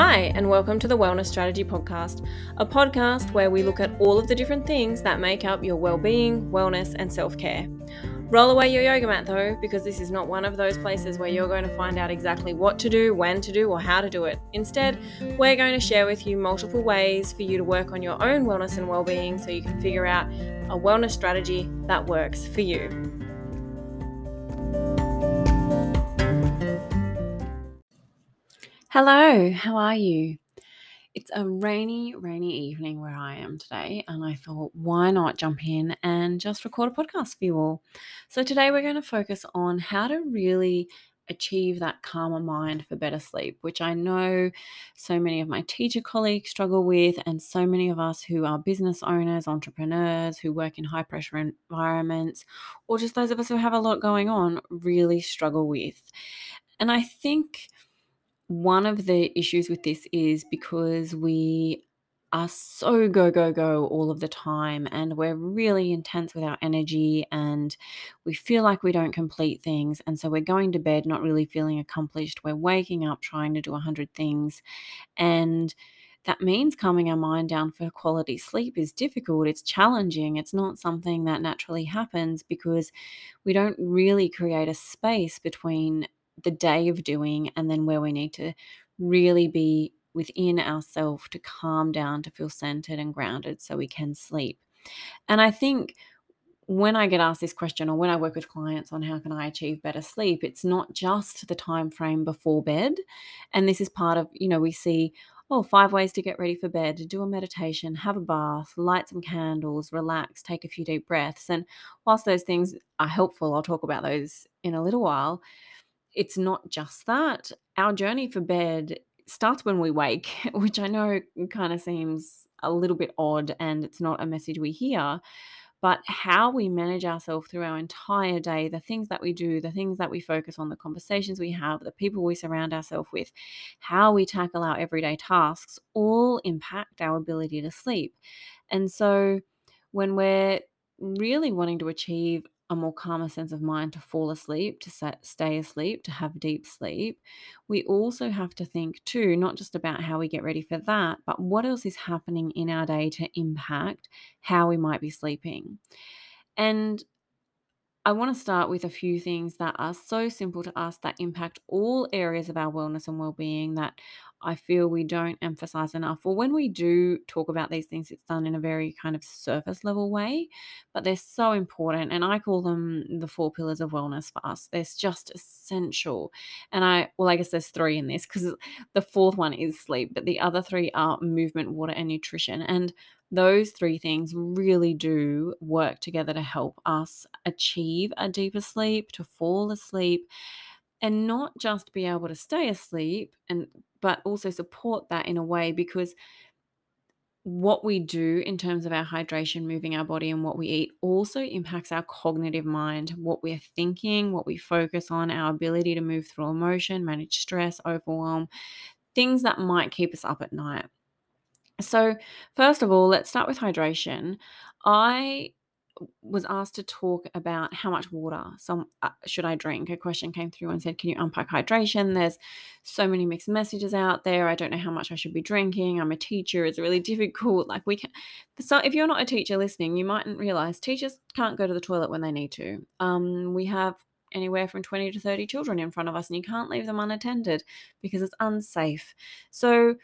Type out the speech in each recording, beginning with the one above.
Hi, and welcome to the Wellness Strategy Podcast, a podcast where we look at all of the different things that make up your well being, wellness, and self care. Roll away your yoga mat though, because this is not one of those places where you're going to find out exactly what to do, when to do, or how to do it. Instead, we're going to share with you multiple ways for you to work on your own wellness and well being so you can figure out a wellness strategy that works for you. Hello, how are you? It's a rainy, rainy evening where I am today, and I thought, why not jump in and just record a podcast for you all? So, today we're going to focus on how to really achieve that calmer mind for better sleep, which I know so many of my teacher colleagues struggle with, and so many of us who are business owners, entrepreneurs, who work in high pressure environments, or just those of us who have a lot going on really struggle with. And I think one of the issues with this is because we are so go, go, go all of the time, and we're really intense with our energy, and we feel like we don't complete things. And so we're going to bed not really feeling accomplished. We're waking up trying to do a hundred things. And that means calming our mind down for quality sleep is difficult. It's challenging. It's not something that naturally happens because we don't really create a space between the day of doing and then where we need to really be within ourselves to calm down, to feel centered and grounded so we can sleep. And I think when I get asked this question or when I work with clients on how can I achieve better sleep, it's not just the time frame before bed. And this is part of, you know, we see oh, five ways to get ready for bed, do a meditation, have a bath, light some candles, relax, take a few deep breaths. And whilst those things are helpful, I'll talk about those in a little while it's not just that. Our journey for bed starts when we wake, which I know kind of seems a little bit odd and it's not a message we hear. But how we manage ourselves through our entire day, the things that we do, the things that we focus on, the conversations we have, the people we surround ourselves with, how we tackle our everyday tasks all impact our ability to sleep. And so when we're really wanting to achieve a more calmer sense of mind to fall asleep, to stay asleep, to have deep sleep, we also have to think too, not just about how we get ready for that, but what else is happening in our day to impact how we might be sleeping. And I want to start with a few things that are so simple to us that impact all areas of our wellness and well being that I feel we don't emphasize enough. Or when we do talk about these things, it's done in a very kind of surface level way, but they're so important. And I call them the four pillars of wellness for us. They're just essential. And I, well, I guess there's three in this because the fourth one is sleep, but the other three are movement, water, and nutrition. And those three things really do work together to help us achieve a deeper sleep, to fall asleep, and not just be able to stay asleep and but also support that in a way because what we do in terms of our hydration, moving our body, and what we eat also impacts our cognitive mind, what we're thinking, what we focus on, our ability to move through emotion, manage stress, overwhelm, things that might keep us up at night. So, first of all, let's start with hydration. I was asked to talk about how much water some uh, should I drink. A question came through and said, "Can you unpack hydration?" There's so many mixed messages out there. I don't know how much I should be drinking. I'm a teacher. It's really difficult. Like we can. So if you're not a teacher listening, you mightn't realize teachers can't go to the toilet when they need to. Um, we have anywhere from 20 to 30 children in front of us and you can't leave them unattended because it's unsafe. So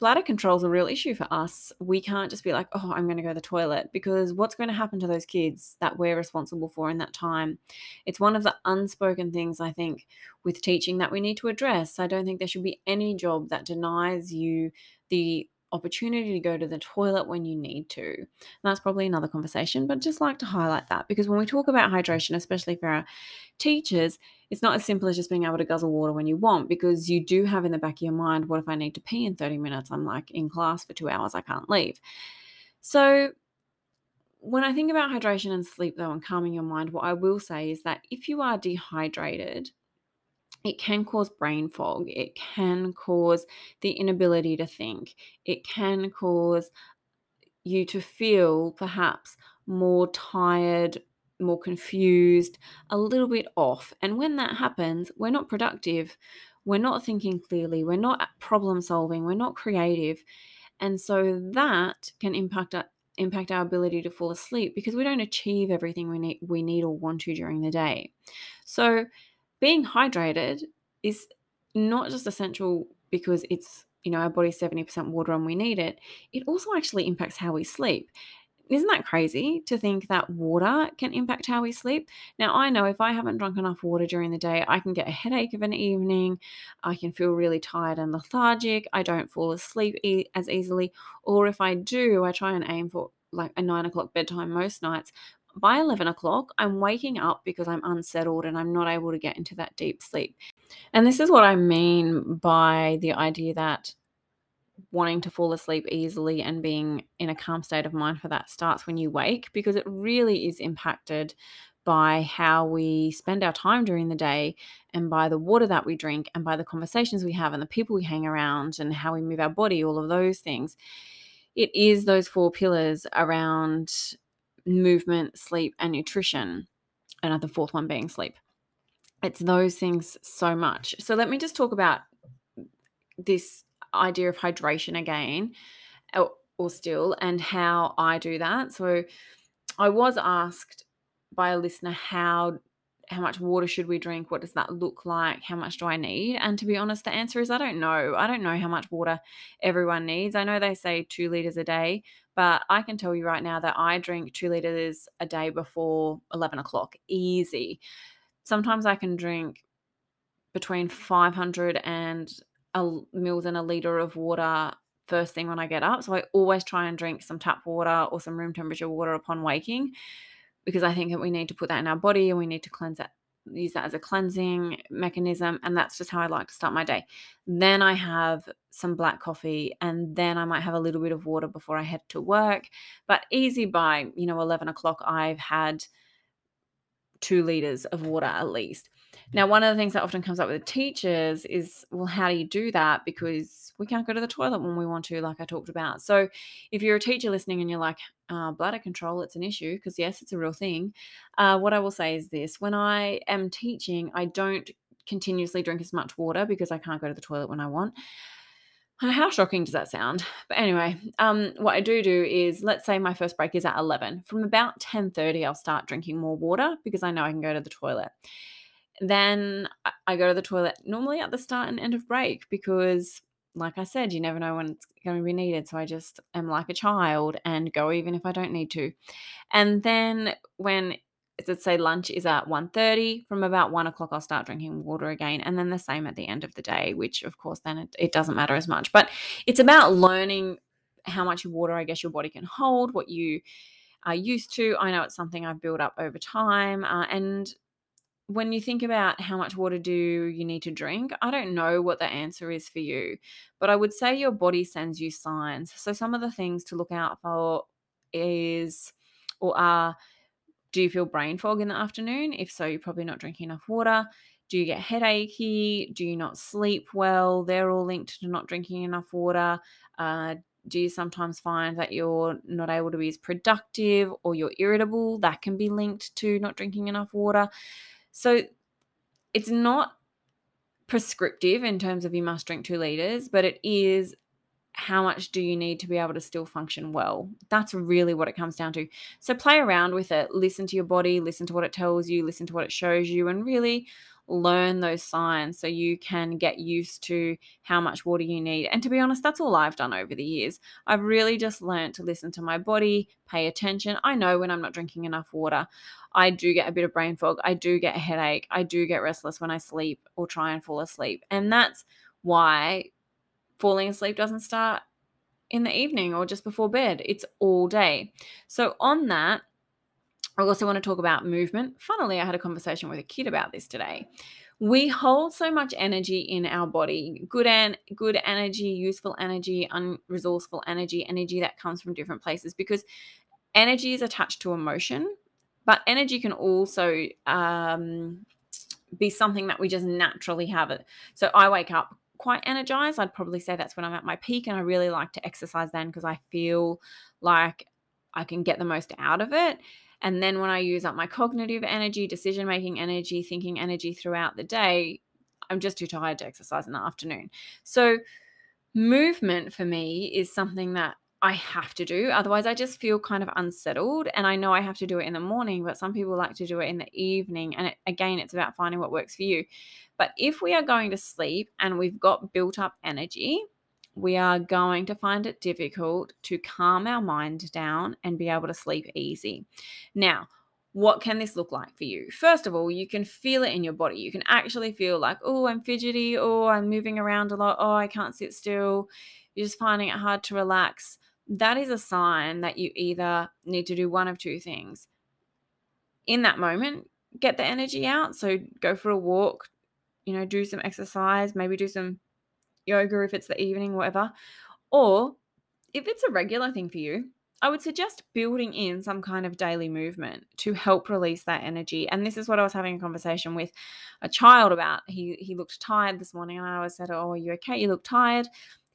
bladder control is a real issue for us. We can't just be like, oh, I'm going to go to the toilet because what's going to happen to those kids that we're responsible for in that time? It's one of the unspoken things I think with teaching that we need to address. I don't think there should be any job that denies you the opportunity to go to the toilet when you need to. And that's probably another conversation, but just like to highlight that because when we talk about hydration, especially for our teachers, it's not as simple as just being able to guzzle water when you want because you do have in the back of your mind, what if I need to pee in 30 minutes? I'm like in class for two hours, I can't leave. So, when I think about hydration and sleep, though, and calming your mind, what I will say is that if you are dehydrated, it can cause brain fog. It can cause the inability to think. It can cause you to feel perhaps more tired, more confused, a little bit off. And when that happens, we're not productive. we're not thinking clearly, we're not uh, problem solving, we're not creative. And so that can impact our, impact our ability to fall asleep because we don't achieve everything we need we need or want to during the day. So being hydrated is not just essential because it's you know our body's 70% water and we need it it also actually impacts how we sleep isn't that crazy to think that water can impact how we sleep? Now, I know if I haven't drunk enough water during the day, I can get a headache of an evening. I can feel really tired and lethargic. I don't fall asleep e- as easily. Or if I do, I try and aim for like a nine o'clock bedtime most nights. By 11 o'clock, I'm waking up because I'm unsettled and I'm not able to get into that deep sleep. And this is what I mean by the idea that wanting to fall asleep easily and being in a calm state of mind for that starts when you wake because it really is impacted by how we spend our time during the day and by the water that we drink and by the conversations we have and the people we hang around and how we move our body, all of those things. It is those four pillars around movement, sleep, and nutrition. And the fourth one being sleep. It's those things so much. So let me just talk about this idea of hydration again, or, or still, and how I do that. So I was asked by a listener how how much water should we drink? What does that look like? How much do I need? And to be honest, the answer is I don't know. I don't know how much water everyone needs. I know they say two liters a day, but I can tell you right now that I drink two liters a day before 11 o'clock. Easy. Sometimes I can drink between 500 and a mils and a liter of water first thing when I get up. So I always try and drink some tap water or some room temperature water upon waking because I think that we need to put that in our body and we need to cleanse that use that as a cleansing mechanism and that's just how I like to start my day. Then I have some black coffee and then I might have a little bit of water before I head to work. But easy by, you know, 11 o'clock, I've had two liters of water at least. Now, one of the things that often comes up with teachers is, well, how do you do that? Because we can't go to the toilet when we want to, like I talked about. So, if you're a teacher listening and you're like, uh, bladder control, it's an issue, because yes, it's a real thing. Uh, what I will say is this when I am teaching, I don't continuously drink as much water because I can't go to the toilet when I want. How shocking does that sound? But anyway, um, what I do do is let's say my first break is at 11. From about 10:30 I'll start drinking more water because I know I can go to the toilet. Then I go to the toilet normally at the start and end of break because like I said, you never know when it's going to be needed. So I just am like a child and go even if I don't need to. And then when let's say lunch is at 1.30 from about 1 o'clock i'll start drinking water again and then the same at the end of the day which of course then it, it doesn't matter as much but it's about learning how much water i guess your body can hold what you are used to i know it's something i've built up over time uh, and when you think about how much water do you need to drink, I don't know what the answer is for you, but I would say your body sends you signs. So some of the things to look out for is or are do you feel brain fog in the afternoon? If so, you're probably not drinking enough water. Do you get headachy? Do you not sleep well? They're all linked to not drinking enough water. Uh, do you sometimes find that you're not able to be as productive or you're irritable? That can be linked to not drinking enough water. So it's not prescriptive in terms of you must drink two liters, but it is how much do you need to be able to still function well? That's really what it comes down to. So play around with it, listen to your body, listen to what it tells you, listen to what it shows you, and really learn those signs so you can get used to how much water you need. And to be honest, that's all I've done over the years. I've really just learned to listen to my body, pay attention. I know when I'm not drinking enough water. I do get a bit of brain fog. I do get a headache. I do get restless when I sleep or try and fall asleep. And that's why falling asleep doesn't start in the evening or just before bed. It's all day. So, on that, I also want to talk about movement. Funnily, I had a conversation with a kid about this today. We hold so much energy in our body good, and good energy, useful energy, unresourceful energy, energy that comes from different places because energy is attached to emotion, but energy can also um, be something that we just naturally have it. So I wake up quite energized. I'd probably say that's when I'm at my peak, and I really like to exercise then because I feel like I can get the most out of it. And then when I use up my cognitive energy, decision making energy, thinking energy throughout the day, I'm just too tired to exercise in the afternoon. So, movement for me is something that I have to do. Otherwise, I just feel kind of unsettled. And I know I have to do it in the morning, but some people like to do it in the evening. And it, again, it's about finding what works for you. But if we are going to sleep and we've got built up energy, we are going to find it difficult to calm our mind down and be able to sleep easy. Now, what can this look like for you? First of all, you can feel it in your body. You can actually feel like, oh, I'm fidgety, oh, I'm moving around a lot, oh, I can't sit still. You're just finding it hard to relax. That is a sign that you either need to do one of two things. In that moment, get the energy out. So go for a walk, you know, do some exercise, maybe do some yoga if it's the evening, whatever. Or if it's a regular thing for you, I would suggest building in some kind of daily movement to help release that energy. And this is what I was having a conversation with a child about. He he looked tired this morning, and I always said, "Oh, are you okay? You look tired."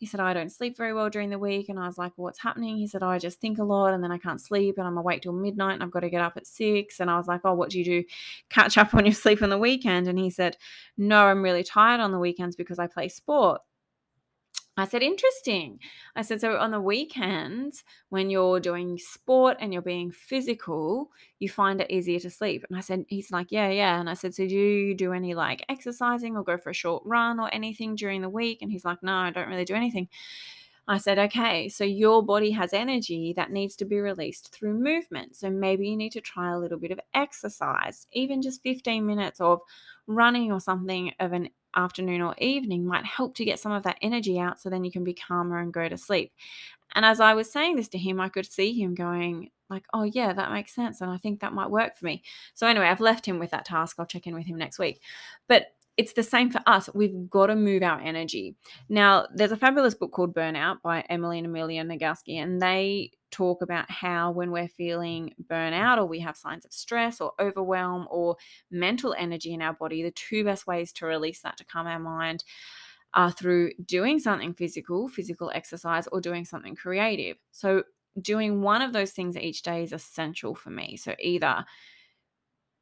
He said, I don't sleep very well during the week. And I was like, What's happening? He said, Oh, I just think a lot and then I can't sleep and I'm awake till midnight and I've got to get up at six. And I was like, Oh, what do you do? Catch up on your sleep on the weekend? And he said, No, I'm really tired on the weekends because I play sport. I said, interesting. I said, so on the weekends, when you're doing sport and you're being physical, you find it easier to sleep. And I said, he's like, yeah, yeah. And I said, so do you do any like exercising or go for a short run or anything during the week? And he's like, no, I don't really do anything. I said, okay, so your body has energy that needs to be released through movement. So maybe you need to try a little bit of exercise, even just 15 minutes of running or something of an afternoon or evening might help to get some of that energy out so then you can be calmer and go to sleep. And as I was saying this to him, I could see him going, like, oh, yeah, that makes sense. And I think that might work for me. So, anyway, I've left him with that task. I'll check in with him next week. But it's the same for us. We've got to move our energy. Now, there's a fabulous book called Burnout by Emily and Amelia Nagoski, and they talk about how when we're feeling burnout or we have signs of stress or overwhelm or mental energy in our body, the two best ways to release that to calm our mind are through doing something physical, physical exercise, or doing something creative. So, doing one of those things each day is essential for me. So, either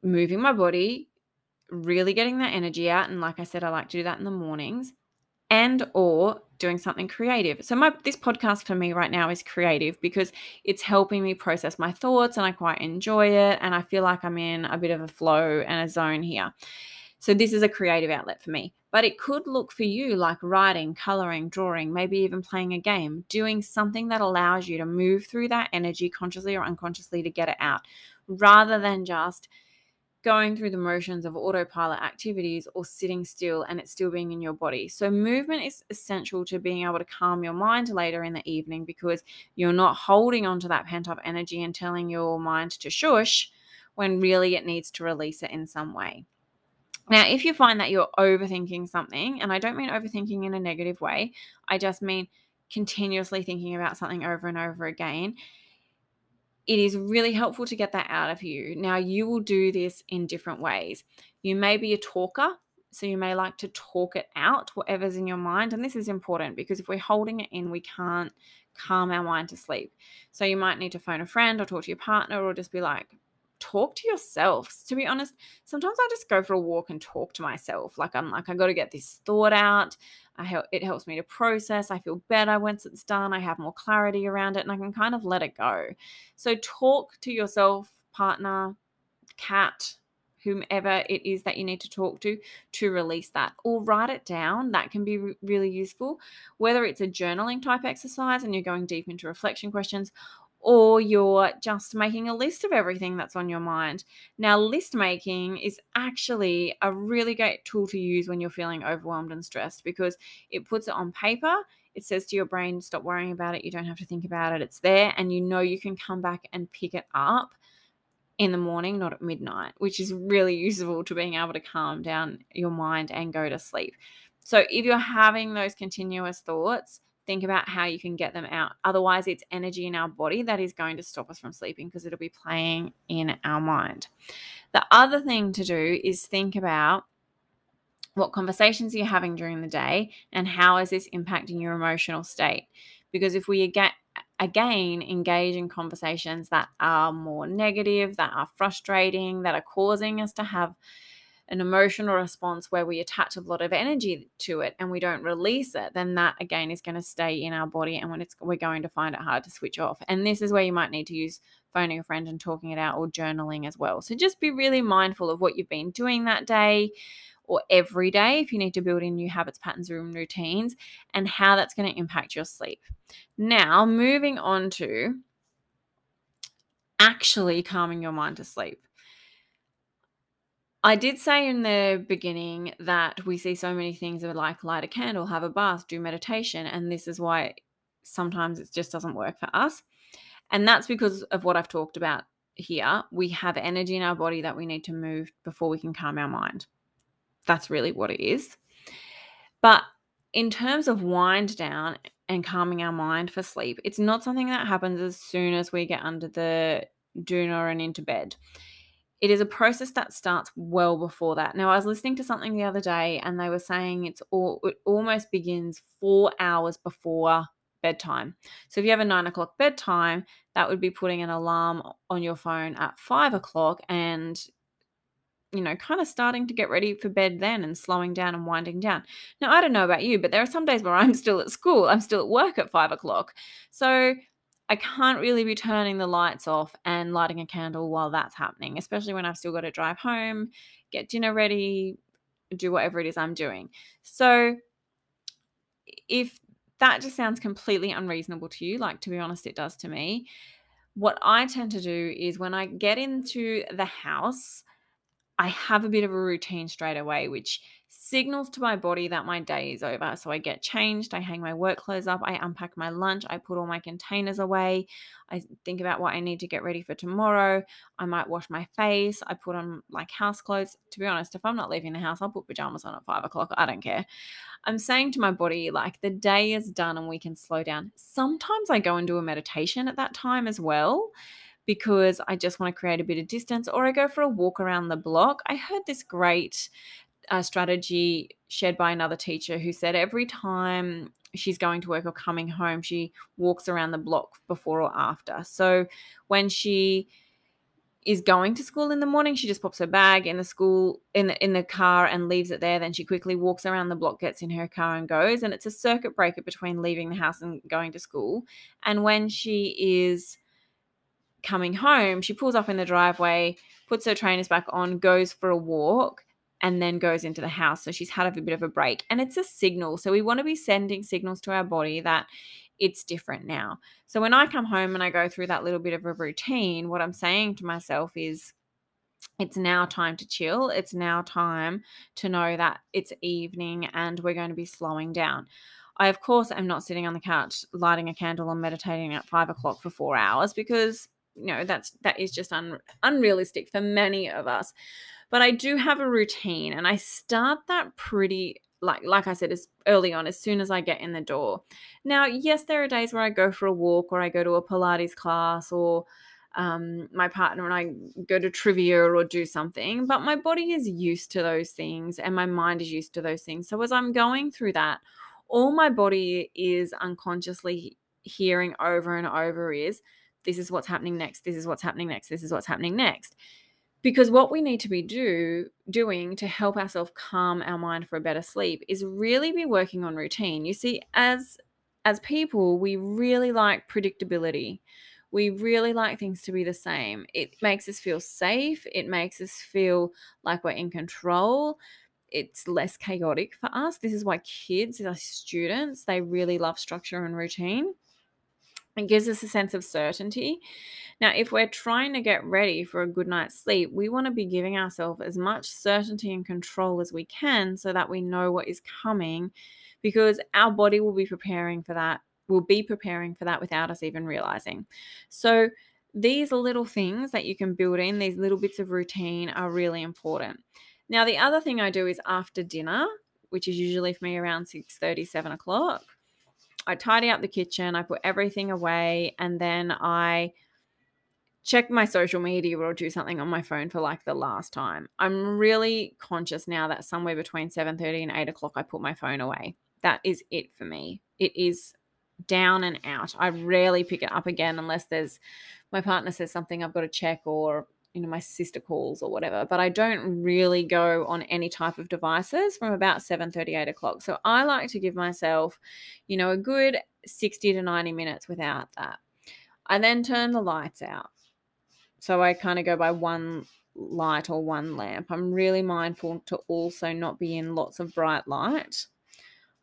moving my body, really getting that energy out and like I said I like to do that in the mornings and or doing something creative. So my this podcast for me right now is creative because it's helping me process my thoughts and I quite enjoy it and I feel like I'm in a bit of a flow and a zone here. So this is a creative outlet for me. But it could look for you like writing, coloring, drawing, maybe even playing a game, doing something that allows you to move through that energy consciously or unconsciously to get it out rather than just going through the motions of autopilot activities or sitting still and it's still being in your body. So, movement is essential to being able to calm your mind later in the evening because you're not holding onto that pent up energy and telling your mind to shush when really it needs to release it in some way. Now, if you find that you're overthinking something, and I don't mean overthinking in a negative way, I just mean continuously thinking about something over and over again it is really helpful to get that out of you. Now, you will do this in different ways. You may be a talker, so you may like to talk it out, whatever's in your mind. And this is important because if we're holding it in, we can't calm our mind to sleep. So you might need to phone a friend or talk to your partner or just be like, talk to yourself. To be honest, sometimes I just go for a walk and talk to myself. Like I'm like, I got to get this thought out. I help, it helps me to process. I feel better once it's done. I have more clarity around it and I can kind of let it go. So talk to yourself, partner, cat, whomever it is that you need to talk to to release that or write it down that can be re- really useful whether it's a journaling type exercise and you're going deep into reflection questions or you're just making a list of everything that's on your mind. Now, list making is actually a really great tool to use when you're feeling overwhelmed and stressed because it puts it on paper. It says to your brain, stop worrying about it. You don't have to think about it. It's there, and you know you can come back and pick it up in the morning, not at midnight, which is really useful to being able to calm down your mind and go to sleep. So, if you're having those continuous thoughts, think about how you can get them out. Otherwise, it's energy in our body that is going to stop us from sleeping because it'll be playing in our mind. The other thing to do is think about what conversations you're having during the day and how is this impacting your emotional state. Because if we get again engage in conversations that are more negative, that are frustrating, that are causing us to have an emotional response where we attach a lot of energy to it and we don't release it, then that again is going to stay in our body and when it's we're going to find it hard to switch off. And this is where you might need to use phoning a friend and talking it out or journaling as well. So just be really mindful of what you've been doing that day or every day if you need to build in new habits, patterns, and routines and how that's going to impact your sleep. Now, moving on to actually calming your mind to sleep. I did say in the beginning that we see so many things that like light a candle, have a bath, do meditation, and this is why sometimes it just doesn't work for us. And that's because of what I've talked about here. We have energy in our body that we need to move before we can calm our mind. That's really what it is. But in terms of wind down and calming our mind for sleep, it's not something that happens as soon as we get under the doona and into bed. It is a process that starts well before that. Now, I was listening to something the other day, and they were saying it's all it almost begins four hours before bedtime. So if you have a nine o'clock bedtime, that would be putting an alarm on your phone at five o'clock and you know, kind of starting to get ready for bed then and slowing down and winding down. Now, I don't know about you, but there are some days where I'm still at school, I'm still at work at five o'clock. So I can't really be turning the lights off and lighting a candle while that's happening, especially when I've still got to drive home, get dinner ready, do whatever it is I'm doing. So if that just sounds completely unreasonable to you, like to be honest, it does to me. What I tend to do is when I get into the house, I have a bit of a routine straight away, which signals to my body that my day is over. So I get changed, I hang my work clothes up, I unpack my lunch, I put all my containers away, I think about what I need to get ready for tomorrow. I might wash my face, I put on like house clothes. To be honest, if I'm not leaving the house, I'll put pajamas on at five o'clock. I don't care. I'm saying to my body, like, the day is done and we can slow down. Sometimes I go and do a meditation at that time as well because I just want to create a bit of distance, or I go for a walk around the block. I heard this great uh, strategy shared by another teacher who said every time she's going to work or coming home, she walks around the block before or after. So when she is going to school in the morning, she just pops her bag in the school in the, in the car and leaves it there. Then she quickly walks around the block, gets in her car and goes. And it's a circuit breaker between leaving the house and going to school. And when she is coming home, she pulls up in the driveway, puts her trainers back on, goes for a walk, and then goes into the house. So she's had a bit of a break. And it's a signal. So we want to be sending signals to our body that it's different now. So when I come home and I go through that little bit of a routine, what I'm saying to myself is, it's now time to chill. It's now time to know that it's evening and we're going to be slowing down. I, of course, am not sitting on the couch lighting a candle and meditating at five o'clock for four hours because you know that's that is just un, unrealistic for many of us but i do have a routine and i start that pretty like like i said as early on as soon as i get in the door. Now yes there are days where i go for a walk or i go to a pilates class or um, my partner and I go to trivia or do something, but my body is used to those things and my mind is used to those things. So as I'm going through that, all my body is unconsciously hearing over and over is this is what's happening next. This is what's happening next. This is what's happening next because what we need to be do doing to help ourselves calm our mind for a better sleep is really be working on routine. You see as as people we really like predictability. We really like things to be the same. It makes us feel safe. It makes us feel like we're in control. It's less chaotic for us. This is why kids as students they really love structure and routine it gives us a sense of certainty. Now, if we're trying to get ready for a good night's sleep, we want to be giving ourselves as much certainty and control as we can so that we know what is coming because our body will be preparing for that, will be preparing for that without us even realizing. So, these little things that you can build in, these little bits of routine are really important. Now, the other thing I do is after dinner, which is usually for me around 6 30, 7 o'clock. I tidy up the kitchen, I put everything away, and then I check my social media or do something on my phone for like the last time. I'm really conscious now that somewhere between 7:30 and 8 o'clock I put my phone away. That is it for me. It is down and out. I rarely pick it up again unless there's my partner says something I've got to check or you know my sister calls or whatever but i don't really go on any type of devices from about 7 38 o'clock. So i like to give myself you know a good 60 to 90 minutes without that. I then turn the lights out. So i kind of go by one light or one lamp. I'm really mindful to also not be in lots of bright light.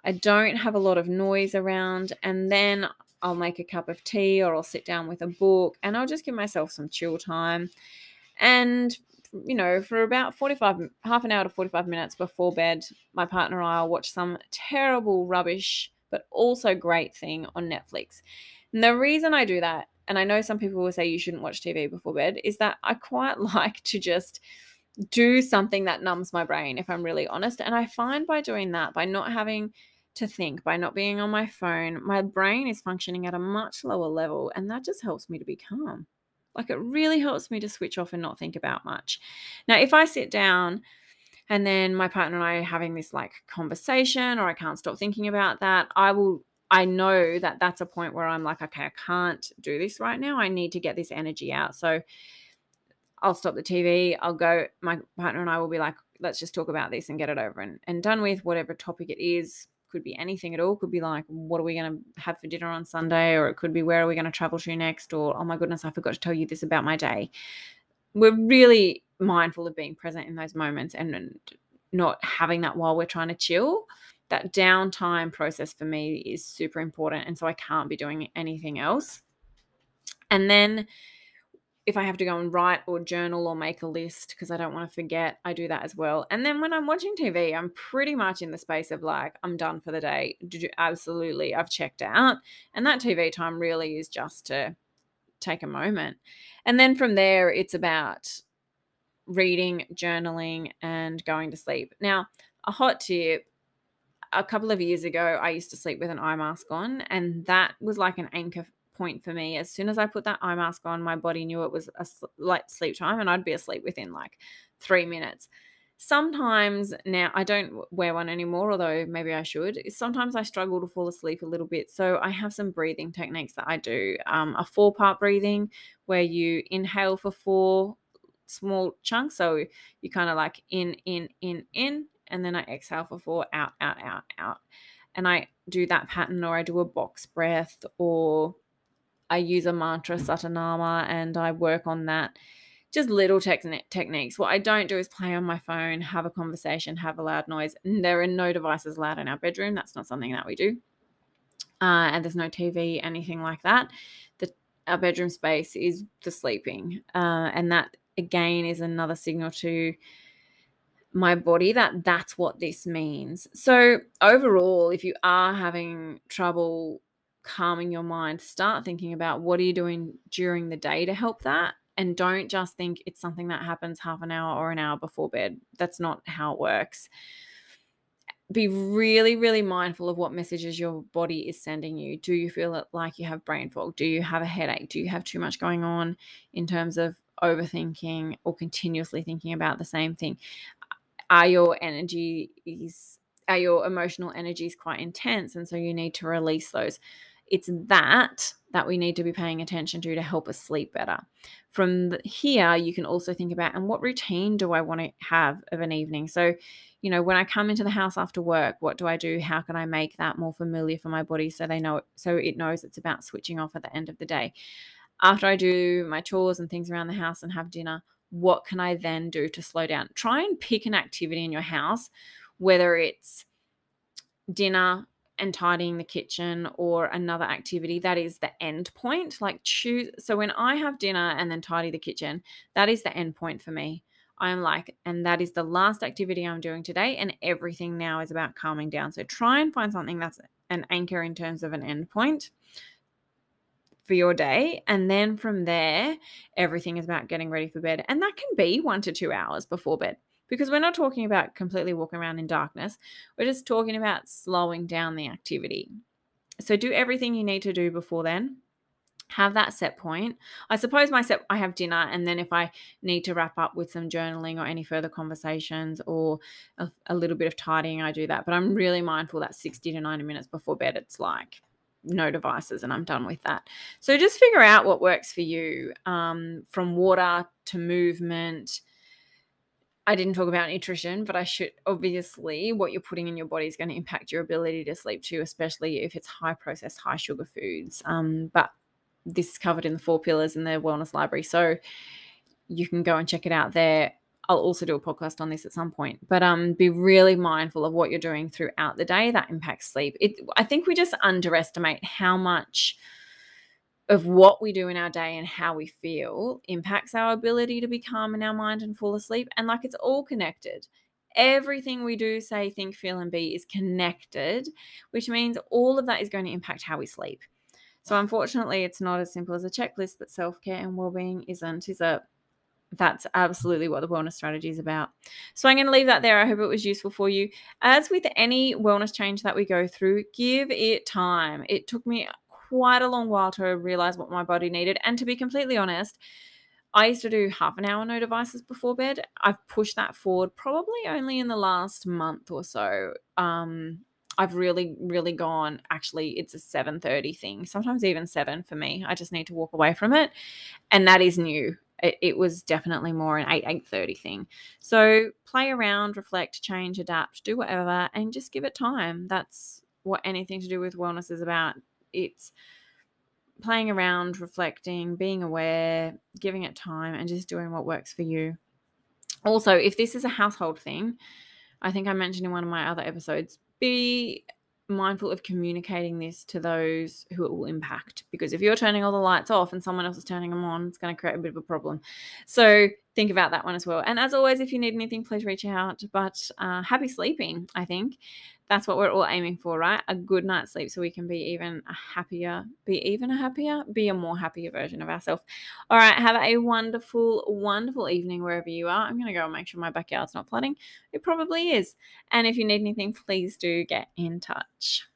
I don't have a lot of noise around and then I'll make a cup of tea or I'll sit down with a book and I'll just give myself some chill time. And, you know, for about 45, half an hour to 45 minutes before bed, my partner and I will watch some terrible rubbish, but also great thing on Netflix. And the reason I do that, and I know some people will say you shouldn't watch TV before bed, is that I quite like to just do something that numbs my brain, if I'm really honest. And I find by doing that, by not having to think by not being on my phone, my brain is functioning at a much lower level, and that just helps me to be calm. Like it really helps me to switch off and not think about much. Now, if I sit down and then my partner and I are having this like conversation, or I can't stop thinking about that, I will. I know that that's a point where I'm like, okay, I can't do this right now. I need to get this energy out. So I'll stop the TV. I'll go. My partner and I will be like, let's just talk about this and get it over and, and done with, whatever topic it is could be anything at all. Could be like, what are we going to have for dinner on Sunday? Or it could be, where are we going to travel to next? Or, oh my goodness, I forgot to tell you this about my day. We're really mindful of being present in those moments and, and not having that while we're trying to chill. That downtime process for me is super important. And so I can't be doing anything else. And then if I have to go and write or journal or make a list because I don't want to forget, I do that as well. And then when I'm watching TV, I'm pretty much in the space of like, I'm done for the day. Absolutely, I've checked out. And that TV time really is just to take a moment. And then from there, it's about reading, journaling, and going to sleep. Now, a hot tip a couple of years ago, I used to sleep with an eye mask on, and that was like an anchor point for me. As soon as I put that eye mask on, my body knew it was a light sleep time and I'd be asleep within like three minutes. Sometimes now I don't wear one anymore, although maybe I should. Sometimes I struggle to fall asleep a little bit. So I have some breathing techniques that I do um, a four part breathing where you inhale for four small chunks. So you kind of like in, in, in, in, and then I exhale for four, out, out, out, out. And I do that pattern, or I do a box breath, or I use a mantra satanama and I work on that. Just little te- techniques. What I don't do is play on my phone, have a conversation, have a loud noise. There are no devices allowed in our bedroom. That's not something that we do. Uh, and there's no TV, anything like that. The our bedroom space is for sleeping, uh, and that again is another signal to my body that that's what this means. So overall, if you are having trouble calming your mind, start thinking about what are you doing during the day to help that. And don't just think it's something that happens half an hour or an hour before bed. That's not how it works. Be really, really mindful of what messages your body is sending you. Do you feel like you have brain fog? Do you have a headache? Do you have too much going on in terms of overthinking or continuously thinking about the same thing? Are your energies, are your emotional energies quite intense? And so you need to release those it's that that we need to be paying attention to to help us sleep better. From here, you can also think about and what routine do I want to have of an evening? So, you know, when I come into the house after work, what do I do? How can I make that more familiar for my body so they know so it knows it's about switching off at the end of the day? After I do my chores and things around the house and have dinner, what can I then do to slow down? Try and pick an activity in your house, whether it's dinner, and tidying the kitchen or another activity that is the end point like choose so when i have dinner and then tidy the kitchen that is the end point for me i'm like and that is the last activity i'm doing today and everything now is about calming down so try and find something that's an anchor in terms of an end point for your day. And then from there, everything is about getting ready for bed. And that can be one to two hours before bed because we're not talking about completely walking around in darkness. We're just talking about slowing down the activity. So do everything you need to do before then. Have that set point. I suppose my set I have dinner and then if I need to wrap up with some journaling or any further conversations or a, a little bit of tidying, I do that. But I'm really mindful that 60 to 90 minutes before bed it's like no devices and I'm done with that. So just figure out what works for you um, from water to movement. I didn't talk about nutrition, but I should obviously what you're putting in your body is going to impact your ability to sleep too, especially if it's high processed, high sugar foods. Um, but this is covered in the four pillars in the wellness library. So you can go and check it out there. I'll also do a podcast on this at some point, but um, be really mindful of what you're doing throughout the day that impacts sleep. It, I think we just underestimate how much of what we do in our day and how we feel impacts our ability to be calm in our mind and fall asleep. And like it's all connected. Everything we do, say, think, feel, and be is connected, which means all of that is going to impact how we sleep. So, unfortunately, it's not as simple as a checklist, but self care and well being isn't. Is a that's absolutely what the wellness strategy is about. So I'm going to leave that there. I hope it was useful for you. As with any wellness change that we go through, give it time. It took me quite a long while to realize what my body needed. And to be completely honest, I used to do half an hour no devices before bed. I've pushed that forward probably only in the last month or so. Um, I've really, really gone. Actually, it's a 7:30 thing. Sometimes even seven for me. I just need to walk away from it, and that is new it, it was definitely more an 8 8.30 thing so play around reflect change adapt do whatever and just give it time that's what anything to do with wellness is about it's playing around reflecting being aware giving it time and just doing what works for you. Also if this is a household thing i think i mentioned in one of my other episodes be mindful of communicating this to those who it will impact because if you're turning all the lights off and someone else is turning them on it's going to create a bit of a problem. So think about that one as well. And as always if you need anything please reach out but uh, happy sleeping i think that's what we're all aiming for, right? A good night's sleep so we can be even a happier, be even a happier, be a more happier version of ourselves. All right, have a wonderful, wonderful evening wherever you are. I'm going to go and make sure my backyard's not flooding. It probably is. And if you need anything, please do get in touch.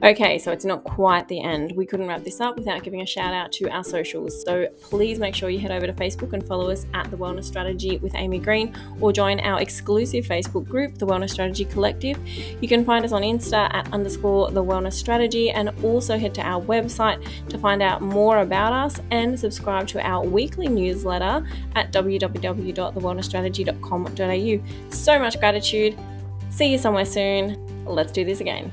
Okay, so it's not quite the end. We couldn't wrap this up without giving a shout out to our socials. So please make sure you head over to Facebook and follow us at The Wellness Strategy with Amy Green or join our exclusive Facebook group, The Wellness Strategy Collective. You can find us on Insta at underscore The Wellness Strategy and also head to our website to find out more about us and subscribe to our weekly newsletter at www.thewellnessstrategy.com.au. So much gratitude. See you somewhere soon. Let's do this again.